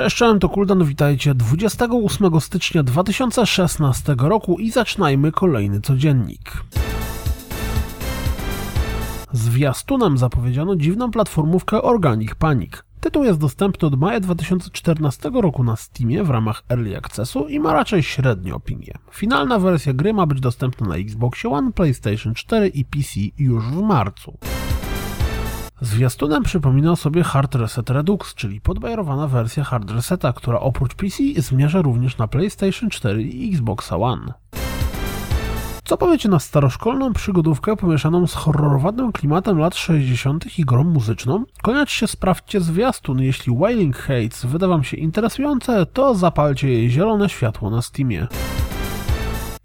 Cześć, cześć, to Kuldan, witajcie 28 stycznia 2016 roku i zaczynajmy kolejny codziennik. Zwiastunem zapowiedziano dziwną platformówkę Organic Panic. Tytuł jest dostępny od maja 2014 roku na Steamie w ramach Early Accessu i ma raczej średnią opinię. Finalna wersja gry ma być dostępna na Xbox One, PlayStation 4 i PC już w marcu. Zwiastunem przypominał sobie Hard Reset Redux, czyli podbajerowana wersja Hard Reseta, która oprócz PC zmierza również na PlayStation 4 i Xbox One. Co powiecie na staroszkolną przygodówkę pomieszaną z horrorowanym klimatem lat 60. i grą muzyczną? Koniecznie sprawdźcie zwiastun. Jeśli Wailing Hates wyda wam się interesujące, to zapalcie jej zielone światło na Steamie.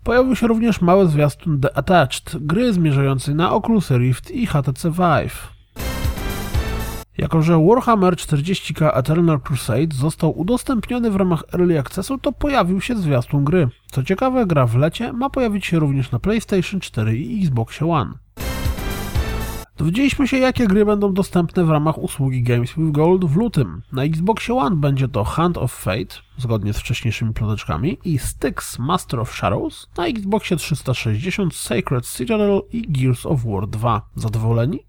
Pojawił się również mały zwiastun The Attached, gry zmierzającej na Oculus Rift i HTC Vive. Jako, że Warhammer 40k Eternal Crusade został udostępniony w ramach Early Accessu, to pojawił się zwiastun gry. Co ciekawe, gra w lecie ma pojawić się również na PlayStation 4 i Xbox One. Dowiedzieliśmy się, jakie gry będą dostępne w ramach usługi Games with Gold w lutym. Na Xbox One będzie to Hand of Fate, zgodnie z wcześniejszymi ploteczkami, i Styx Master of Shadows, na Xboxie 360 Sacred Citadel i Gears of War 2. Zadowoleni?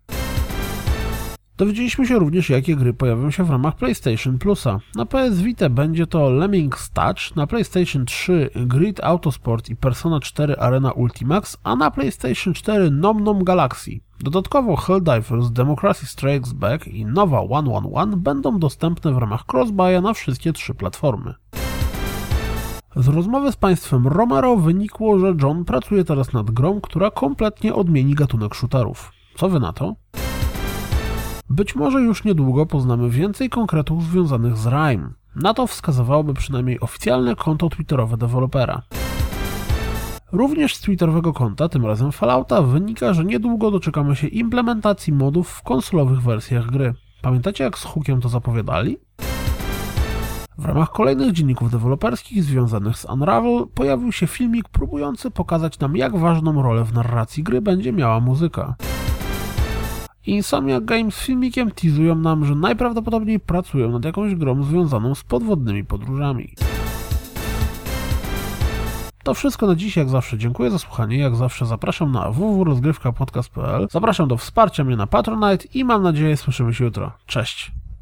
Dowiedzieliśmy się również, jakie gry pojawią się w ramach PlayStation Plusa. Na PS Vita będzie to Lemmings Touch, na PlayStation 3 Grid Autosport i Persona 4 Arena Ultimax, a na PlayStation 4 Nom Nom Galaxy. Dodatkowo Helldivers Democracy Strikes Back i nowa 111 będą dostępne w ramach Crossbuya na wszystkie trzy platformy. Z rozmowy z państwem Romero wynikło, że John pracuje teraz nad grą, która kompletnie odmieni gatunek shooterów. Co wy na to? Być może już niedługo poznamy więcej konkretów związanych z Rime. Na to wskazywałoby przynajmniej oficjalne konto twitterowe dewelopera. Również z twitterowego konta, tym razem Fallouta, wynika, że niedługo doczekamy się implementacji modów w konsolowych wersjach gry. Pamiętacie jak z Hookiem to zapowiadali? W ramach kolejnych dzienników deweloperskich związanych z Unravel pojawił się filmik próbujący pokazać nam jak ważną rolę w narracji gry będzie miała muzyka. Insomniac Games filmikiem teasują nam, że najprawdopodobniej pracują nad jakąś grą związaną z podwodnymi podróżami. To wszystko na dziś, jak zawsze dziękuję za słuchanie, jak zawsze zapraszam na www.rozgrywkapodcast.pl Zapraszam do wsparcia mnie na Patronite i mam nadzieję słyszymy się jutro. Cześć!